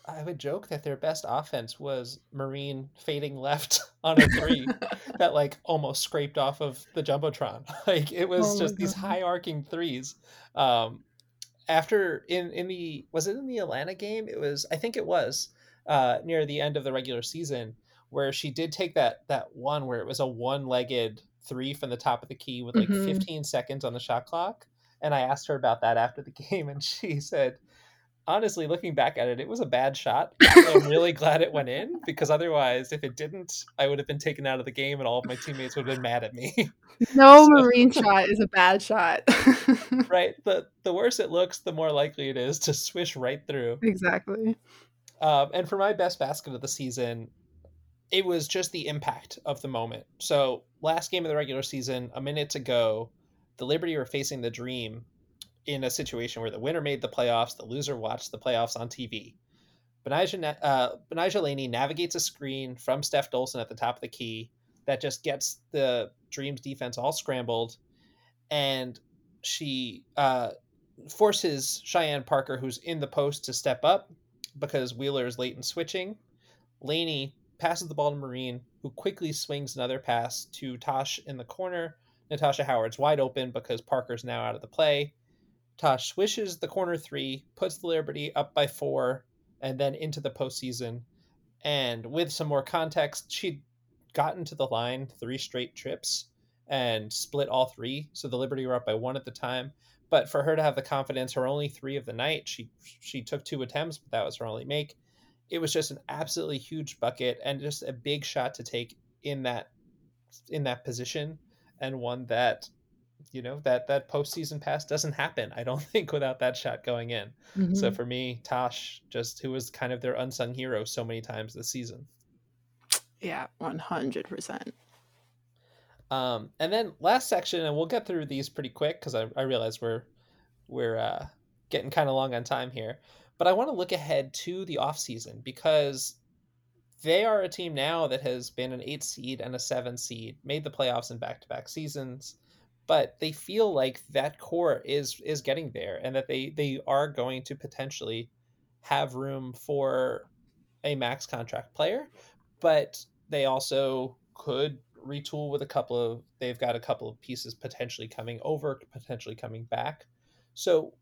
I would joke that their best offense was Marine fading left on a three that like almost scraped off of the jumbotron. Like it was oh just these high arcing threes. Um, after in in the was it in the Atlanta game? It was I think it was uh, near the end of the regular season where she did take that that one where it was a one legged three from the top of the key with like mm-hmm. 15 seconds on the shot clock. And I asked her about that after the game, and she said honestly, looking back at it, it was a bad shot. I'm really glad it went in because otherwise, if it didn't, I would have been taken out of the game and all of my teammates would have been mad at me. No so, marine shot is a bad shot. right. The the worse it looks, the more likely it is to swish right through. Exactly. Um, and for my best basket of the season, it was just the impact of the moment. So last game of the regular season, a minute to go, the Liberty were facing the Dream in a situation where the winner made the playoffs, the loser watched the playoffs on TV. Betnijah, uh, Laney navigates a screen from Steph Dolson at the top of the key that just gets the Dreams defense all scrambled, and she uh, forces Cheyenne Parker, who's in the post, to step up because Wheeler is late in switching. Laney passes the ball to Marine, who quickly swings another pass to Tosh in the corner. Natasha Howard's wide open because Parker's now out of the play. Tosh swishes the corner three, puts the Liberty up by four, and then into the postseason. And with some more context, she'd gotten to the line three straight trips and split all three. So the Liberty were up by one at the time. But for her to have the confidence, her only three of the night, she she took two attempts, but that was her only make. It was just an absolutely huge bucket and just a big shot to take in that in that position, and one that you know that that postseason pass doesn't happen. I don't think without that shot going in. Mm-hmm. So for me, Tosh, just who was kind of their unsung hero so many times this season. Yeah, one hundred percent. Um, and then last section, and we'll get through these pretty quick because I, I realize we're we're uh, getting kind of long on time here. But I want to look ahead to the off season because they are a team now that has been an eight seed and a seven seed, made the playoffs in back to back seasons but they feel like that core is is getting there and that they they are going to potentially have room for a max contract player but they also could retool with a couple of they've got a couple of pieces potentially coming over potentially coming back so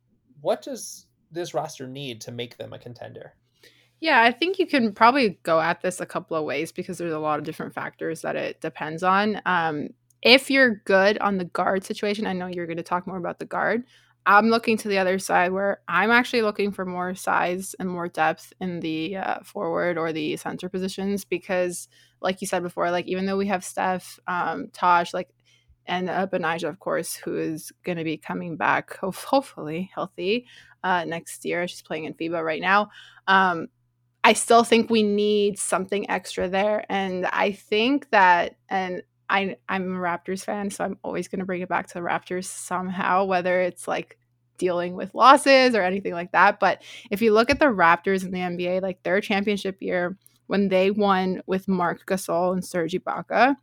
what does this roster need to make them a contender yeah, I think you can probably go at this a couple of ways because there's a lot of different factors that it depends on. Um, if you're good on the guard situation, I know you're going to talk more about the guard. I'm looking to the other side where I'm actually looking for more size and more depth in the uh, forward or the center positions because, like you said before, like even though we have Steph, um, Tosh, like and uh, of course, who is going to be coming back, ho- hopefully healthy uh, next year. She's playing in FIBA right now. Um, I still think we need something extra there, and I think that, and I I'm a Raptors fan, so I'm always going to bring it back to the Raptors somehow, whether it's like dealing with losses or anything like that. But if you look at the Raptors in the NBA, like their championship year when they won with Marc Gasol and Serge Ibaka,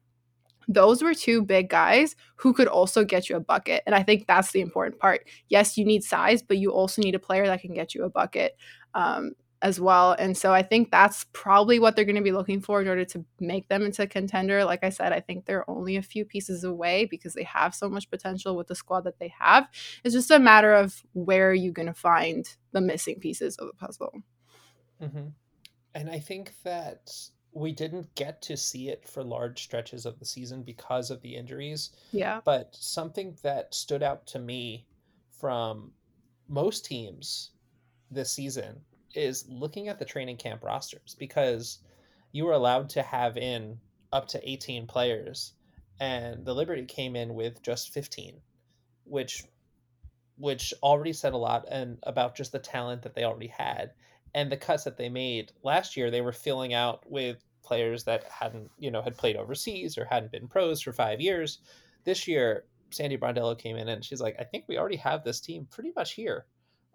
those were two big guys who could also get you a bucket. And I think that's the important part. Yes, you need size, but you also need a player that can get you a bucket. Um, as well. And so I think that's probably what they're going to be looking for in order to make them into a contender. Like I said, I think they're only a few pieces away because they have so much potential with the squad that they have. It's just a matter of where are you going to find the missing pieces of the puzzle. Mm-hmm. And I think that we didn't get to see it for large stretches of the season because of the injuries. Yeah. But something that stood out to me from most teams this season is looking at the training camp rosters because you were allowed to have in up to 18 players and the Liberty came in with just 15 which which already said a lot and about just the talent that they already had and the cuts that they made last year, they were filling out with players that hadn't, you know, had played overseas or hadn't been pros for five years. This year, Sandy Brondello came in and she's like, I think we already have this team pretty much here.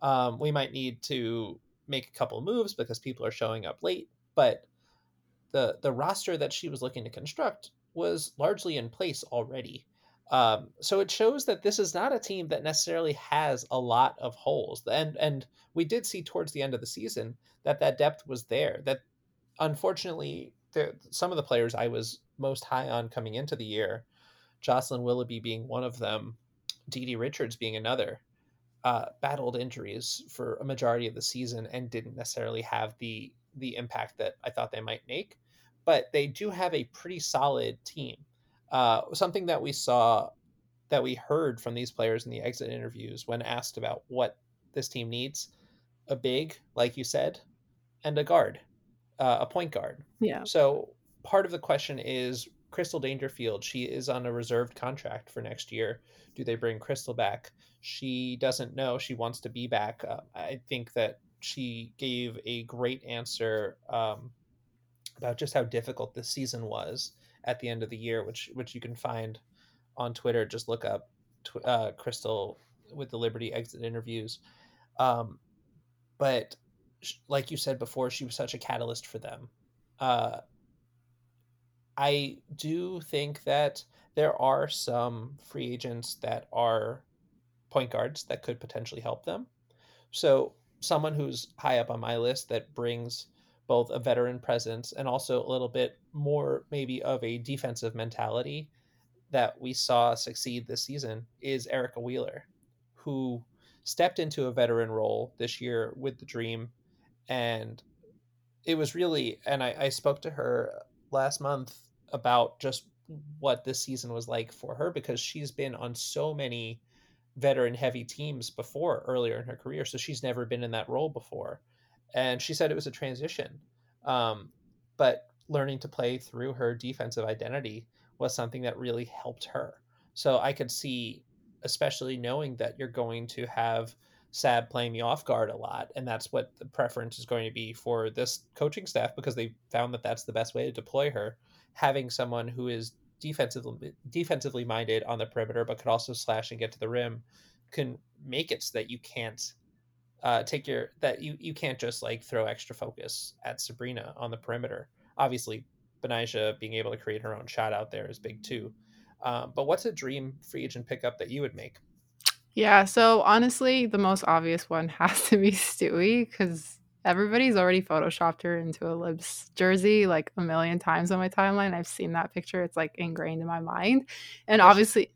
Um, we might need to make a couple moves because people are showing up late, but the the roster that she was looking to construct was largely in place already. Um, so it shows that this is not a team that necessarily has a lot of holes, and and we did see towards the end of the season that that depth was there. That unfortunately, there, some of the players I was most high on coming into the year, Jocelyn Willoughby being one of them, Dee Richards being another, uh, battled injuries for a majority of the season and didn't necessarily have the the impact that I thought they might make. But they do have a pretty solid team. Uh, something that we saw, that we heard from these players in the exit interviews when asked about what this team needs a big, like you said, and a guard, uh, a point guard. Yeah. So part of the question is Crystal Dangerfield. She is on a reserved contract for next year. Do they bring Crystal back? She doesn't know. She wants to be back. Uh, I think that she gave a great answer um, about just how difficult this season was at the end of the year, which which you can find on Twitter. Just look up uh, Crystal with the Liberty exit interviews. Um, but like you said before, she was such a catalyst for them. Uh, I do think that there are some free agents that are point guards that could potentially help them. So someone who's high up on my list that brings both a veteran presence and also a little bit more maybe of a defensive mentality that we saw succeed this season is Erica Wheeler, who stepped into a veteran role this year with the Dream. And it was really, and I, I spoke to her last month about just what this season was like for her because she's been on so many veteran heavy teams before earlier in her career. So she's never been in that role before. And she said it was a transition. Um, but learning to play through her defensive identity was something that really helped her. So I could see, especially knowing that you're going to have Sab playing the off guard a lot, and that's what the preference is going to be for this coaching staff because they found that that's the best way to deploy her. Having someone who is defensively defensively minded on the perimeter, but could also slash and get to the rim, can make it so that you can't uh, take your that you you can't just like throw extra focus at Sabrina on the perimeter. Obviously, Betnijah being able to create her own shot out there is big too. Um, but what's a dream free agent pickup that you would make? Yeah, so honestly, the most obvious one has to be Stewie because Everybody's already photoshopped her into a Libs jersey like a million times on my timeline. I've seen that picture. It's like ingrained in my mind. And obviously,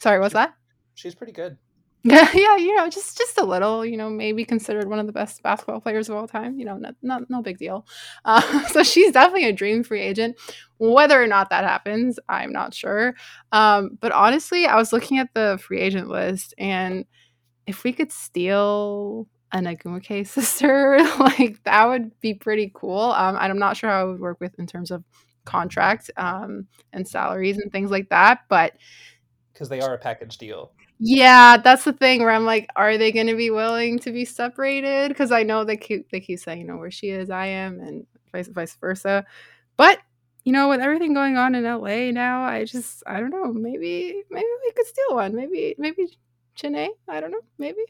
sorry, what's that? she's pretty good. Yeah, yeah, you know, just just a little, you know, maybe considered one of the best basketball players of all time. You know, not, not no big deal. Uh, so she's definitely a dream free agent. Whether or not that happens, I'm not sure. Um, but honestly, I was looking at the free agent list, and if we could steal an Ogwumike sister, like that would be pretty cool. Um, I'm not sure how it would work with in terms of contract um, and salaries and things like that, but because they are a package deal. Yeah, that's the thing where I'm like, are they going to be willing to be separated? Because I know they keep they keep saying, you know, where she is, I am, and vice vice versa. But you know, with everything going on in LA now, I just I don't know. Maybe maybe we could steal one. Maybe maybe Chiney. I don't know. Maybe.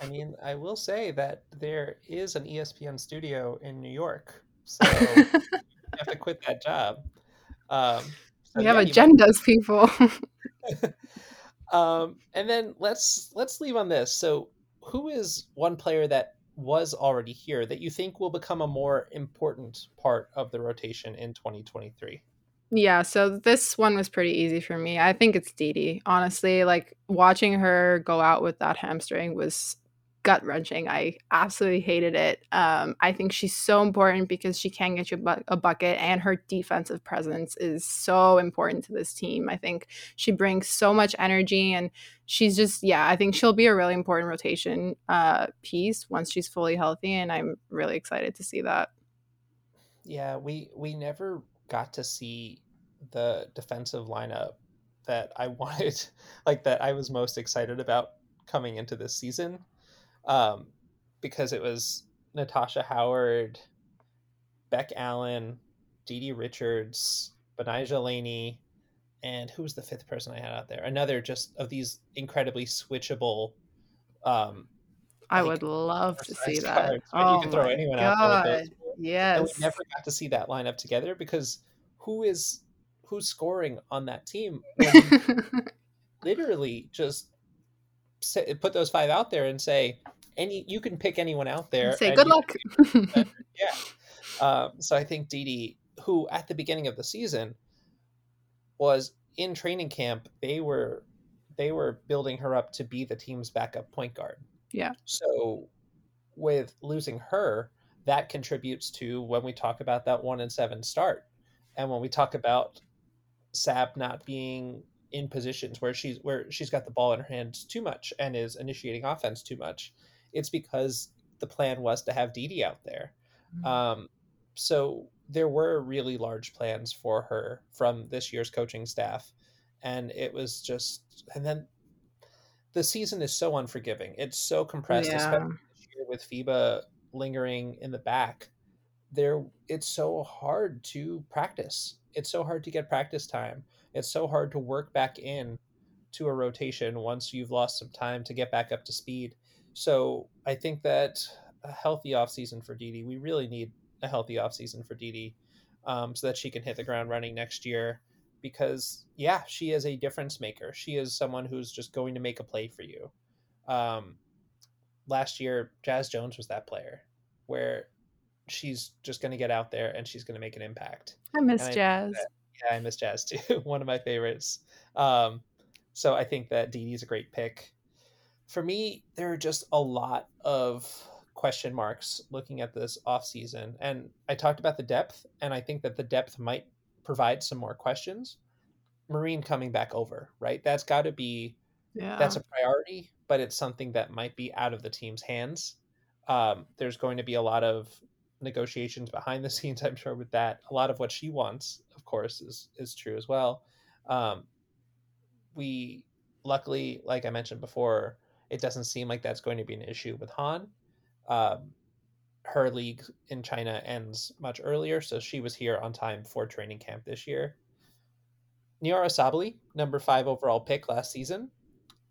I mean, I will say that there is an ESPN studio in New York, so you have to quit that job. Um, so we have yeah, might. agendas, people. Um, and then let's let's leave on this. So, who is one player that was already here that you think will become a more important part of the rotation in 2023? Yeah, so this one was pretty easy for me. I think it's Dee. Honestly, like watching her go out with that hamstring was gut wrenching. I absolutely hated it. Um, I think she's so important because she can get you a, bu- a bucket, and her defensive presence is so important to this team. I think she brings so much energy, and she's just yeah. I think she'll be a really important rotation uh, piece once she's fully healthy, and I'm really excited to see that. Yeah, we we never got to see the defensive lineup that I wanted, like that I was most excited about coming into this season, um, because it was Natasha Howard, Beck Allen, DiDi Richards, Betnijah Laney, and who was the fifth person I had out there? Another just of these incredibly switchable. Um, I would love to see that. Cards, oh you can throw anyone God. out there. Yes. And we never got to see that lineup together because who is who's scoring on that team? literally just put those five out there and say any you can pick anyone out there. Say good luck. yeah. Um, so I think DiDi, who at the beginning of the season was in training camp, they were they were building her up to be the team's backup point guard. Yeah. So with losing her, that contributes to when we talk about that one and seven start. And when we talk about Sab not being in positions where she's where she's got the ball in her hands too much and is initiating offense too much, it's because the plan was to have DiDi out there. Mm-hmm. Um, so there were really large plans for her from this year's coaching staff, and it was just and then the season is so unforgiving. It's so compressed, yeah. especially with FIBA lingering in the back. There, it's so hard to practice. It's so hard to get practice time. It's so hard to work back in to a rotation once you've lost some time to get back up to speed. So I think that a healthy offseason for Dee, we really need a healthy offseason for Dee um, so that she can hit the ground running next year. Because, yeah, she is a difference maker. She is someone who's just going to make a play for you. Um, last year, Jazz Jones was that player where she's just going to get out there and she's going to make an impact. I miss Jazz. Yeah, I miss Jazz too. One of my favorites. Um, so I think that DiDi's a great pick. For me, there are just a lot of question marks looking at this off season, and I talked about the depth, and I think that the depth might provide some more questions. Marine coming back over, right? That's got to be yeah. that's a priority, but it's something that might be out of the team's hands. Um, there's going to be a lot of negotiations behind the scenes, I'm sure, with that. A lot of what she wants, of course, is is true as well. Um, we luckily, like I mentioned before, it doesn't seem like that's going to be an issue with Han. Um, her league in China ends much earlier, so she was here on time for training camp this year. Nyara Sabally, number five overall pick last season,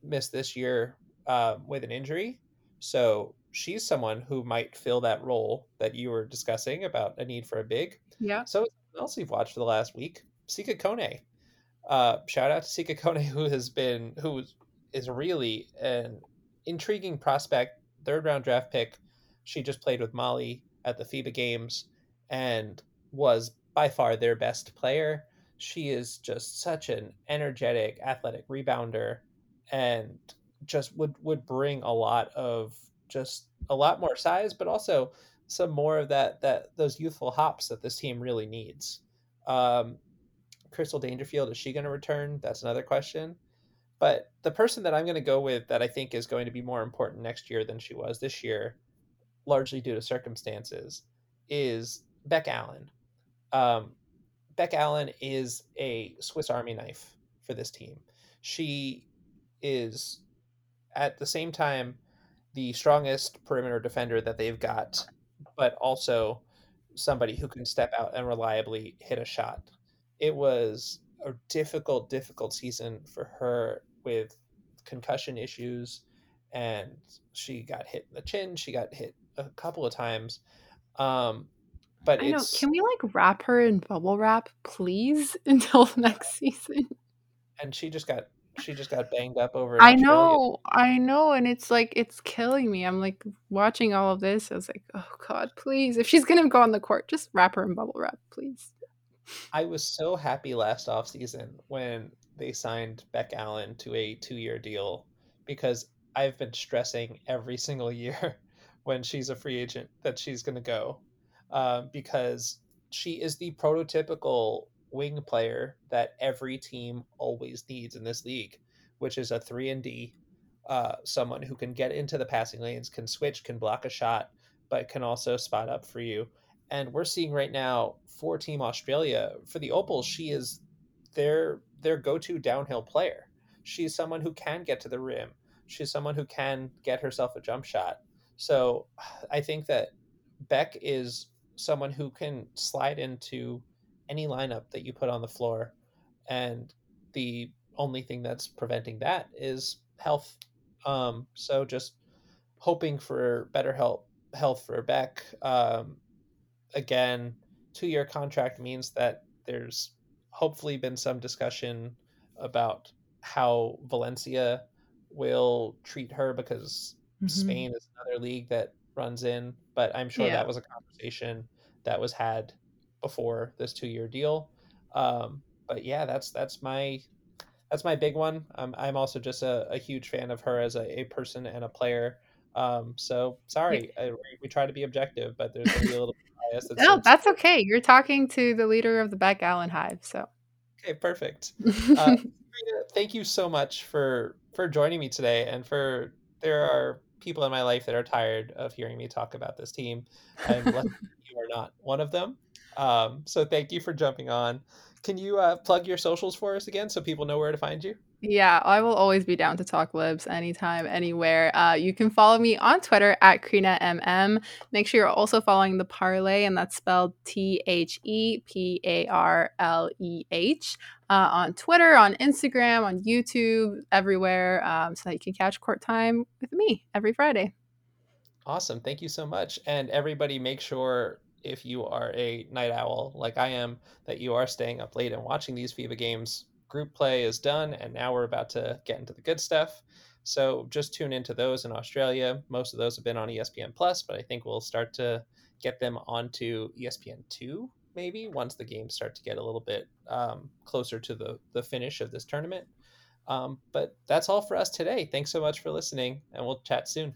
missed this year uh, with an injury. So she's someone who might fill that role that you were discussing about a need for a big. Yeah. So else you've watched for the last week, Sika Kone. Uh, shout out to Sika Kone, who has been who is really an intriguing prospect, third round draft pick. She just played with Mali at the FIBA games and was by far their best player. She is just such an energetic, athletic rebounder and just would would bring a lot of just a lot more size, but also some more of that that those youthful hops that this team really needs. Um, Crystal Dangerfield is she going to return? That's another question. But the person that I'm going to go with that I think is going to be more important next year than she was this year, largely due to circumstances, is Beck Allen. Um, Beck Allen is a Swiss Army knife for this team. She is at the same time the strongest perimeter defender that they've got, but also somebody who can step out and reliably hit a shot. It was a difficult, difficult season for her with concussion issues, and she got hit in the chin. She got hit a couple of times. Um, but I know. Can we like wrap her in bubble wrap, please, until next season? And she just got she just got banged up over. I know, I know, and it's like it's killing me. I'm like watching all of this. I was like, oh god, please! If she's gonna go on the court, just wrap her in bubble wrap, please. I was so happy last off season when they signed Beck Allen to a two year deal because I've been stressing every single year when she's a free agent that she's gonna go uh, because she is the prototypical wing player that every team always needs in this league, which is a three and D, uh, someone who can get into the passing lanes, can switch, can block a shot, but can also spot up for you. And we're seeing right now for Team Australia for the Opals, she is their their go to downhill player. She's someone who can get to the rim. She's someone who can get herself a jump shot. So I think that Beck is someone who can slide into any lineup that you put on the floor, and the only thing that's preventing that is health. Um, so just hoping for better health health for Beck. Um, again, two year contract means that there's hopefully been some discussion about how Valencia will treat her because Mhm. Spain is another league that runs in. But I'm sure Yeah. that was a conversation that was had before this two year deal. Um, but yeah, that's that's my that's my big one. Um, I'm also just a, a huge fan of her as a, a person and a player. Um, so sorry, I, we, try to be objective, but there's going to be a little bias. That's, No, that's that's okay. You're talking to the leader of the Beck Allen Hive, so okay. Perfect. Uh, thank you so much for for joining me today, and for there are people in my life that are tired of hearing me talk about this team. I'm lucky you are not one of them. Um, so thank you for jumping on. Can you uh, plug your socials for us again so people know where to find you? Yeah, I will always be down to talk libs anytime, anywhere. Uh, you can follow me on Twitter at KrinaMM. Make sure you're also following the Parlay, and that's spelled T H E P A R L E H, uh, on Twitter, on Instagram, on YouTube, everywhere, um, so that you can catch court time with me every Friday. Awesome. Thank you so much. And everybody, make sure if you are a night owl like I am, that you are staying up late and watching these FIBA games. Group play is done, and now we're about to get into the good stuff. So just tune into those in Australia. Most of those have been on ESPN Plus, but I think we'll start to get them onto ESPN two maybe once the games start to get a little bit um, closer to the the finish of this tournament. Um, but that's all for us today. Thanks so much for listening, and we'll chat soon.